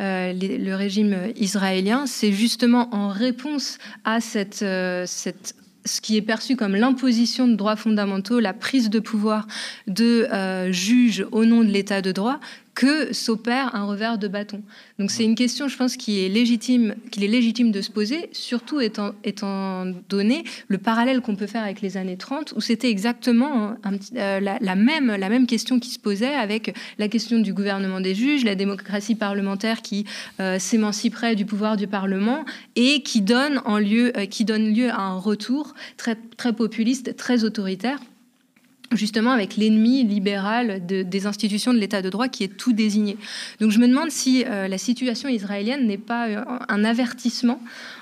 Speaker 3: euh, le régime israélien, c'est justement en réponse à euh, ce qui est perçu comme l'imposition de droits fondamentaux, la prise de pouvoir de euh, juges au nom de l'état de droit, que s'opère un revers de bâton. Donc c'est une question, je pense, qui est légitime, qu'il est légitime de se poser, surtout étant, étant donné le parallèle qu'on peut faire avec les années 30, où c'était exactement euh, la, même, la même question qui se posait avec la question du gouvernement des juges, la démocratie parlementaire qui euh, s'émanciperait du pouvoir du Parlement et qui donne, en lieu, euh, qui donne lieu à un retour très, très populiste, très autoritaire justement avec l'ennemi libéral des institutions de l'État de droit qui est tout désigné. Donc je me demande si euh, la situation israélienne n'est pas euh, un avertissement,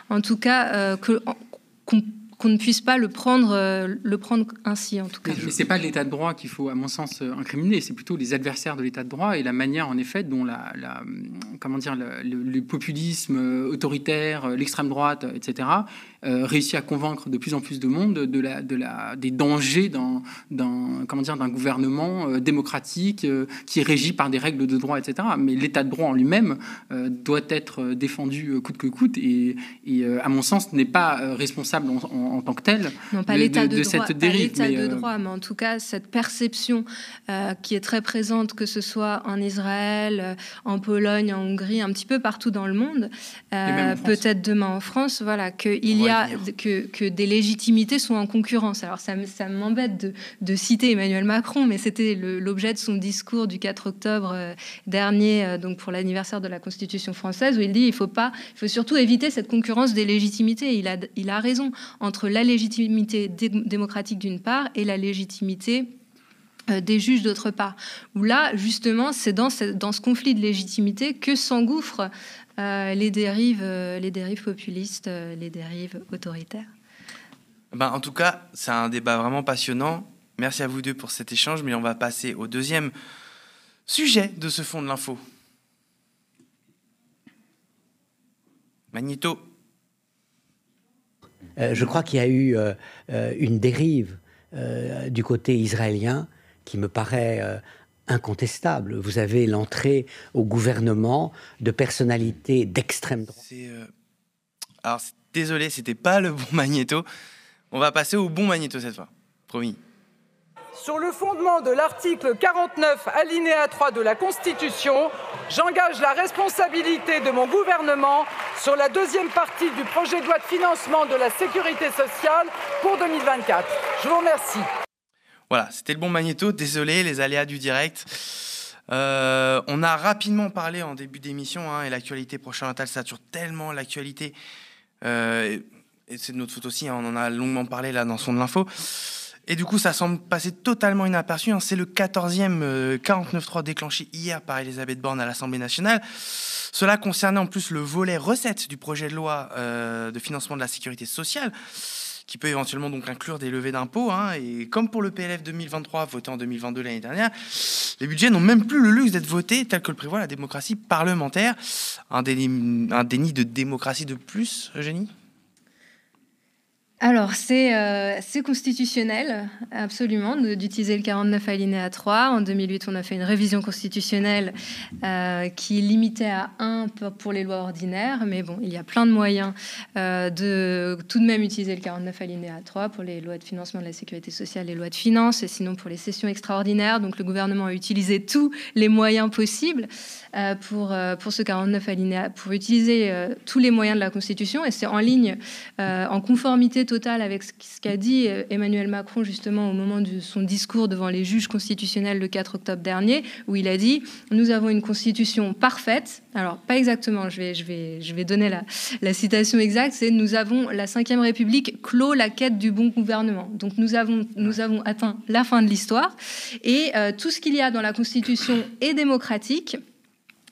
Speaker 3: en tout cas euh, qu'on ne puisse pas le prendre, le prendre ainsi, en tout cas.
Speaker 4: Mais ce n'est pas l'état de droit qu'il faut, à mon sens, incriminer, c'est plutôt les adversaires de l'état de droit et la manière, en effet, dont la, comment dire, le, populisme autoritaire, l'extrême droite, etc., réussit à convaincre de plus en plus de monde de la, de la, des dangers d'un, comment dire, d'un gouvernement démocratique qui est régi par des règles de droit, etc. Mais l'état de droit en lui-même doit être défendu coûte que coûte et, et à mon sens, n'est pas responsable en en, tant que tel
Speaker 3: non, pas l'état de, cette dérive. Pas l'état de euh, droit, mais en tout cas, cette perception euh, qui est très présente, que ce soit en Israël, euh, en Pologne, en Hongrie, un petit peu partout dans le monde, peut-être demain en France, voilà, qu'il y a que, que, des légitimités sont en concurrence. Alors ça, ça m'embête de, de, citer Emmanuel Macron, mais c'était l'objet de son discours du 4 octobre dernier, donc pour l'anniversaire de la Constitution française, où il dit il faut pas, il faut surtout éviter cette concurrence des légitimités. Il a, il a raison entre la légitimité démocratique d'une part et la légitimité euh, des juges d'autre part. Où là, justement, c'est dans, dans, ce conflit de légitimité que s'engouffrent euh, les, dérives, euh, les dérives populistes, les dérives autoritaires.
Speaker 1: Ben, en tout cas, c'est un débat vraiment passionnant. Merci à vous deux pour cet échange, mais on va passer au deuxième sujet de ce fond de l'info. Magneto.
Speaker 6: Euh, je crois qu'il y a eu euh, euh, une dérive du côté israélien qui me paraît incontestable. Vous avez l'entrée au gouvernement de personnalités d'extrême droite.
Speaker 1: Alors, désolé, c'était pas le bon magnéto. On va passer au bon magnéto cette fois, promis.
Speaker 7: Sur le fondement de l'article 49, alinéa 3 de la Constitution, j'engage la responsabilité de mon gouvernement sur la deuxième partie du projet de loi de financement de la sécurité sociale pour 2024. Je vous remercie.
Speaker 1: Voilà, c'était le bon magnéto. Désolé, les aléas du direct. Euh, on a rapidement parlé en début d'émission, hein, et l'actualité proche-orientale sature tellement l'actualité. Euh, et c'est de notre faute aussi, hein, on en a longuement parlé là dans son de l'info. Et du coup, ça semble passer totalement inaperçu. Hein. C'est le 14e 49.3 déclenché hier par Elisabeth Borne à l'Assemblée nationale. Cela concernait en plus le volet recettes du projet de loi de financement de la sécurité sociale qui peut éventuellement donc inclure des levées d'impôts. Hein, et comme pour le PLF 2023 voté en 2022 l'année dernière, les budgets n'ont même plus le luxe d'être votés tel que le prévoit la démocratie parlementaire. Un déni, un déni de démocratie de plus, Eugénie?
Speaker 3: Alors, euh, c'est constitutionnel, absolument, d'utiliser le 49 alinéa 3. En 2008, on a fait une révision constitutionnelle euh, qui limitait à 1 pour les lois ordinaires, mais bon, il y a plein de moyens euh, de tout de même utiliser le 49 alinéa 3 pour les lois de financement de la sécurité sociale, les lois de finances, et sinon pour les sessions extraordinaires. Donc, le gouvernement a utilisé tous les moyens possibles pour, pour ce 49 alinéa, pour utiliser tous les moyens de la Constitution, et c'est en ligne, en conformité total avec ce qu'a dit euh, Emmanuel Macron justement au moment de son discours devant les juges constitutionnels le 4 octobre dernier, où il a dit Nous avons une constitution parfaite. Alors, pas exactement, je vais, je vais, je vais donner la, la citation exacte c'est Nous avons la Ve République clos la quête du bon gouvernement. Donc, nous avons, nous avons atteint la fin de l'histoire. Et euh, tout ce qu'il y a dans la constitution est démocratique.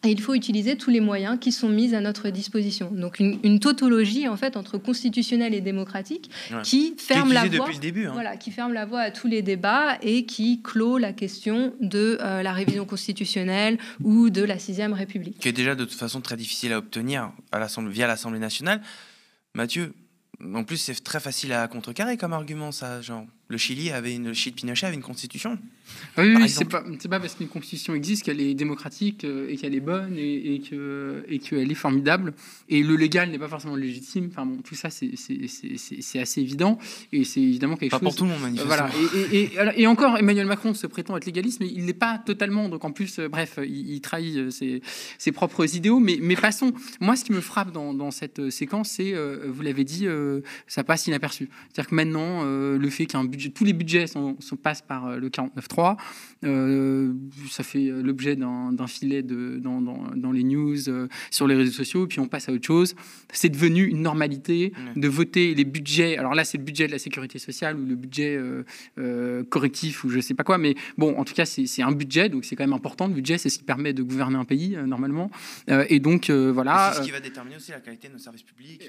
Speaker 3: Et il faut utiliser tous les moyens qui sont mis à notre disposition. Donc une, tautologie en fait entre constitutionnel et démocratique qui ferme la voie,
Speaker 1: début, hein.
Speaker 3: voilà, qui ferme la voie à tous les débats et qui clôt la question de euh, la révision constitutionnelle ou de la sixième République.
Speaker 1: Qui est déjà de toute façon très difficile à obtenir à via l'Assemblée nationale. Mathieu, en plus c'est très facile à contrecarrer comme argument ça, genre le Chili avait une, le Chili de Pinochet avait une constitution.
Speaker 4: Ah oui, c'est pas, parce qu'une constitution existe qu'elle est démocratique euh, et qu'elle est bonne et, et qu'elle est formidable. Et le légal n'est pas forcément légitime. Tout ça, c'est assez évident. Et c'est évidemment quelque
Speaker 1: pas
Speaker 4: chose.
Speaker 1: Pas pour tout le monde, manifestement.
Speaker 4: Et, encore, Emmanuel Macron se prétend être légaliste, mais il n'est pas totalement. Donc en plus, euh, bref, il, trahit euh, ses, propres idéaux. Mais, mais, passons. Moi, ce qui me frappe dans, cette séquence, c'est, vous l'avez dit, ça passe inaperçu. C'est-à-dire que maintenant, le fait qu'un budget, tous les budgets sont, sont passent par le 49 euh, ça fait l'objet d'un filet dans, les news, euh, sur les réseaux sociaux, puis on passe à autre chose. C'est devenu une normalité de voter les budgets. Alors là, c'est le budget de la sécurité sociale ou le budget euh, correctif ou je sais pas quoi, mais bon, en tout cas, c'est un budget, donc c'est quand même important. Le budget, c'est ce qui permet de gouverner un pays normalement. et donc voilà.
Speaker 1: C'est ce qui va déterminer aussi la qualité de nos services publics,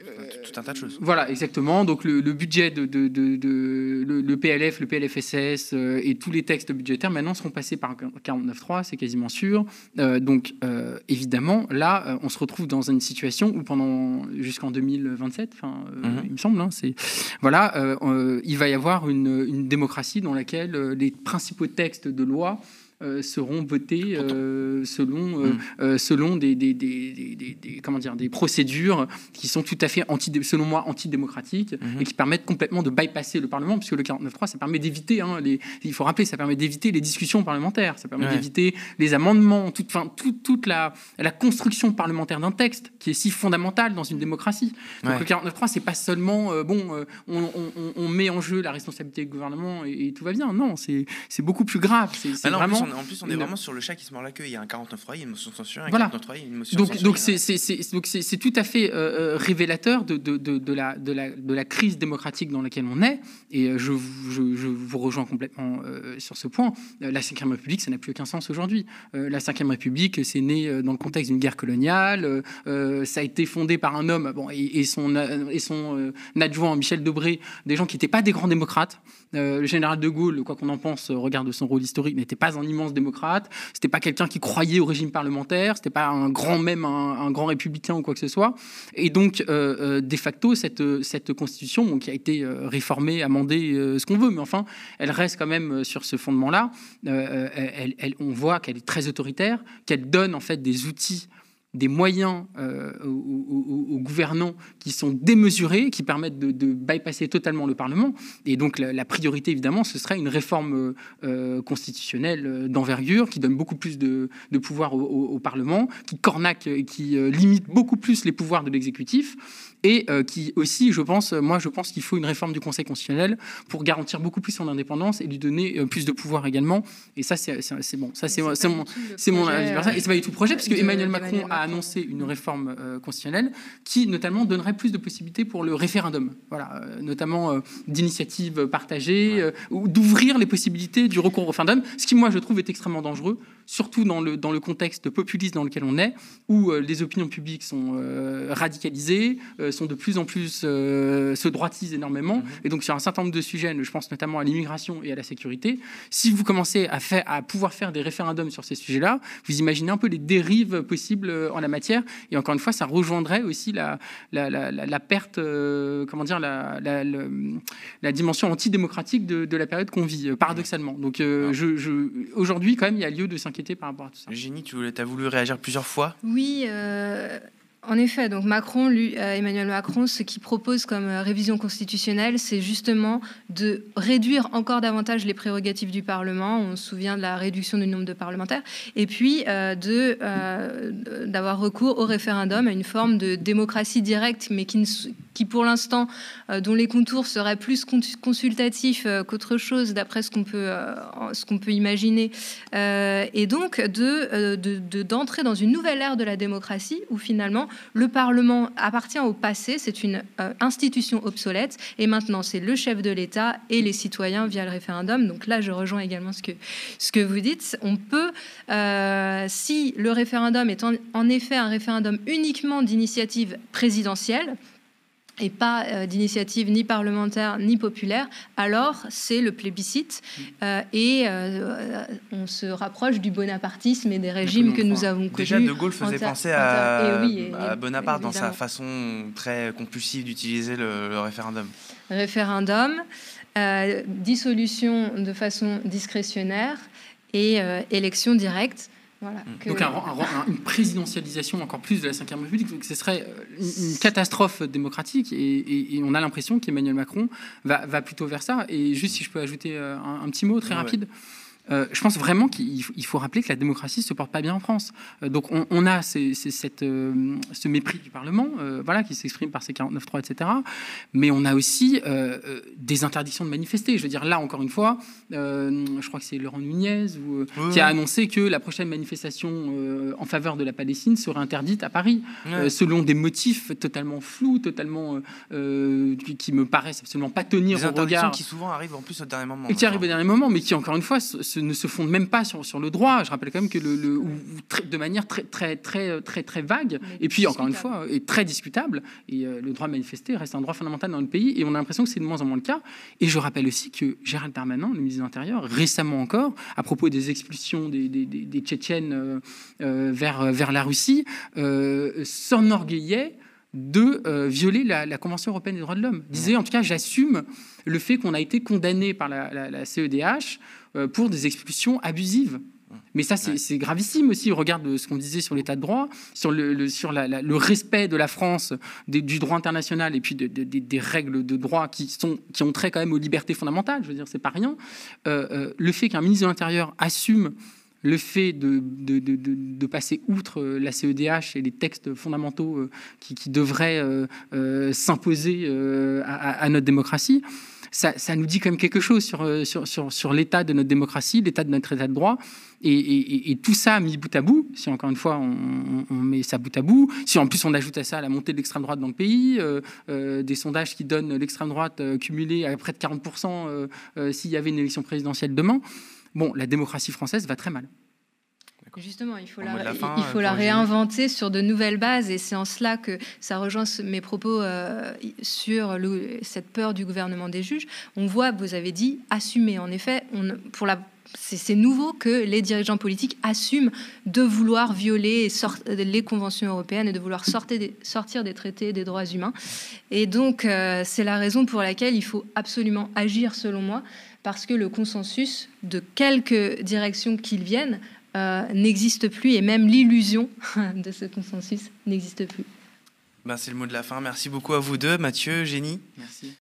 Speaker 1: tout, un tas de choses.
Speaker 4: Voilà, exactement. Donc le, budget de, le, le, PLF, le PLFSS et tous les textes budgétaires maintenant seront passés par 49.3, c'est quasiment sûr. Euh, donc euh, évidemment, là, on se retrouve dans une situation où pendant jusqu'en 2027, enfin, mhm. il me semble, hein, c'est voilà, il va y avoir une, une démocratie dans laquelle les principaux textes de loi euh, seront votés euh, selon, euh, mm. selon des, des, des, des, comment dire, des procédures qui sont tout à fait, anti, selon moi, antidémocratiques mm-hmm. et qui permettent complètement de bypasser le Parlement, puisque le 49.3, ça permet d'éviter, hein, les, il faut rappeler, ça permet d'éviter les discussions parlementaires, ça permet d'éviter les amendements, toute, fin, toute, toute la, la construction parlementaire d'un texte qui est si fondamentale dans une démocratie. Donc le 49.3, c'est pas seulement, bon, on, on, on, met en jeu la responsabilité du gouvernement et, tout va bien. Non, c'est beaucoup plus grave. C'est
Speaker 1: bah en plus, on est vraiment sur le chat qui se mord la queue. Il y a un 49.3, il y a une motion de censure, un
Speaker 4: voilà.
Speaker 1: 49.3, il y a une motion
Speaker 4: donc, c'est tout à fait euh, euh, révélateur de, de, de, de, la, de, la, de la crise démocratique dans laquelle on est. Et euh, je, je, je vous rejoins complètement sur ce point. La Ve République, ça n'a plus aucun sens aujourd'hui. la Ve République, c'est né dans le contexte d'une guerre coloniale. ça a été fondé par un homme bon, et, son, et son adjoint, Michel Debré, des gens qui n'étaient pas des grands démocrates. le général de Gaulle, quoi qu'on en pense, regarde son rôle historique, n'était pas un immense démocrate. C'était pas quelqu'un qui croyait au régime parlementaire. C'était pas un grand même un, grand républicain ou quoi que ce soit. Et donc, euh, euh, de facto, cette, cette constitution, qui a été euh, réformée, amendée, ce qu'on veut, mais enfin, elle reste quand même sur ce fondement-là. Elle, on voit qu'elle est très autoritaire, qu'elle donne en fait des outils des moyens euh, aux, gouvernants qui sont démesurés, qui permettent de, bypasser totalement le Parlement. Et donc la, priorité, évidemment, ce serait une réforme euh, constitutionnelle d'envergure qui donne beaucoup plus de, pouvoir au, Parlement, qui cornaque, qui limite beaucoup plus les pouvoirs de l'exécutif et euh, qui aussi, je pense, moi, je pense qu'il faut une réforme du Conseil constitutionnel pour garantir beaucoup plus son indépendance et lui donner euh, plus de pouvoir également. Et ça, c'est bon. Ça, c'est mon, c'est mon, et c'est pas du tout projet, parce que Emmanuel Macron a annoncé une réforme euh, constitutionnelle qui, notamment, donnerait plus de possibilités pour le référendum. Voilà, notamment d'initiatives partagées ou d'ouvrir les possibilités du recours au référendum, ce qui, moi, je trouve est extrêmement dangereux, surtout dans le dans le contexte populiste dans lequel on est, où les opinions publiques sont radicalisées sont de plus en plus euh, se droitisent énormément. Mhm. Et donc sur un certain nombre de sujets, je pense notamment à l'immigration et à la sécurité, si vous commencez à, faire, à pouvoir faire des référendums sur ces sujets-là, vous imaginez un peu les dérives possibles euh, en la matière. Et encore une fois, ça rejoindrait aussi la, la, la, perte, euh, comment dire, la, la, dimension antidémocratique de, de la période qu'on vit, paradoxalement. Donc je, je, aujourd'hui, quand même, il y a lieu de s'inquiéter par rapport à tout ça.
Speaker 1: Génie, tu as voulu réagir plusieurs fois?
Speaker 3: Oui. En effet, donc Macron, lui, euh, Emmanuel Macron, ce qu'il propose comme euh, révision constitutionnelle, c'est justement de réduire encore davantage les prérogatives du Parlement. On se souvient de la réduction du nombre de parlementaires, et puis euh, de d'avoir recours au référendum, à une forme de démocratie directe, mais qui, qui pour l'instant, dont les contours seraient plus consultatifs qu'autre chose, d'après ce qu'on peut ce qu'on peut imaginer, et donc de d'entrer dans une nouvelle ère de la démocratie où finalement le Parlement appartient au passé, c'est une euh, institution obsolète, et maintenant c'est le chef de l'État et les citoyens via le référendum. Donc là, je rejoins également ce que, ce que vous dites. On peut, euh, si le référendum est en effet un référendum uniquement d'initiative présidentielle, et pas euh, d'initiative ni parlementaire ni populaire, alors c'est le plébiscite mm. euh, et euh, on se rapproche du bonapartisme et des régimes que nous avons connus.
Speaker 1: Déjà, De Gaulle faisait penser à, Bonaparte dans sa façon très compulsive d'utiliser le, référendum.
Speaker 3: Référendum, dissolution de façon discrétionnaire et élection directe.
Speaker 4: Mm. Donc une présidentialisation encore plus de la Ve République, donc ce serait euh, une, catastrophe démocratique et, on a l'impression qu'Emmanuel Macron va, plutôt vers ça. Et juste si je peux ajouter euh, un, petit mot très rapide. Euh, je pense vraiment qu'il faut rappeler que la démocratie se porte pas bien en France. Euh, donc on, a cette, euh, ce mépris du Parlement, voilà, qui s'exprime par ces 49.3, etc. Mais on a aussi des interdictions de manifester. Je veux dire, là encore une fois, je crois que c'est Laurent Nunez qui a annoncé que la prochaine manifestation en faveur de la Palestine serait interdite à Paris, selon des motifs totalement flous, totalement qui, me paraissent absolument pas tenir
Speaker 1: des
Speaker 4: au regard.
Speaker 1: qui souvent arrivent en plus au dernier moment.
Speaker 4: Et qui arrivent au dernier moment, mais qui encore une fois ne se fondent même pas sur, sur le droit. Je rappelle quand même que le, de manière très très très très très vague et puis encore une fois est très discutable. Et euh, le droit de manifester reste un droit fondamental dans le pays et on a l'impression que c'est de moins en moins le cas. Et je rappelle aussi que Gérald Darmanin, le ministre de l'Intérieur, récemment encore, à propos des expulsions des, des, des, Tchétchènes euh, euh, vers vers la Russie, s'enorgueillait de violer la, Convention européenne des droits de l'homme. Disait en tout cas, j'assume le fait qu'on a été condamné par la, la CEDH euh, pour des expulsions abusives. Mais ça, c'est gravissime aussi. Regarde ce qu'on disait sur l'état de droit, sur le, sur le respect de la France, du droit international et puis des règles de droit qui, sont, qui ont trait quand même aux libertés fondamentales. Je veux dire, c'est pas rien. Euh, euh, le fait qu'un ministre de l'Intérieur assume le fait de, de, passer outre la CEDH et les textes fondamentaux qui, devraient s'imposer à, notre démocratie, ça, nous dit quand même quelque chose sur, euh, sur, sur, sur l'état de notre démocratie, l'état de notre état de droit. Et, tout ça mis bout à bout, si encore une fois on, met ça bout à bout, si en plus on ajoute à ça la montée de l'extrême droite dans le pays, euh, euh, des sondages qui donnent l'extrême droite cumulée à près de 40% s'il y avait une élection présidentielle demain, bon, la démocratie française va très mal.
Speaker 3: Justement, il faut, la, il faut la réinventer sur de nouvelles bases et c'est en cela que ça rejoint mes propos euh, sur cette peur du gouvernement des juges. On voit, vous avez dit, assumer. En effet, on, pour la c'est nouveau que les dirigeants politiques assument de vouloir violer les conventions européennes et de vouloir sortir des, sortir des traités des droits humains. Et donc, euh, c'est la raison pour laquelle il faut absolument agir, selon moi, parce que le consensus de quelque direction qu'il vienne n'existe plus et même l'illusion de ce consensus n'existe plus.
Speaker 1: Ben, c'est le mot de la fin. Merci beaucoup à vous deux, Mathieu, Génie.
Speaker 4: Merci.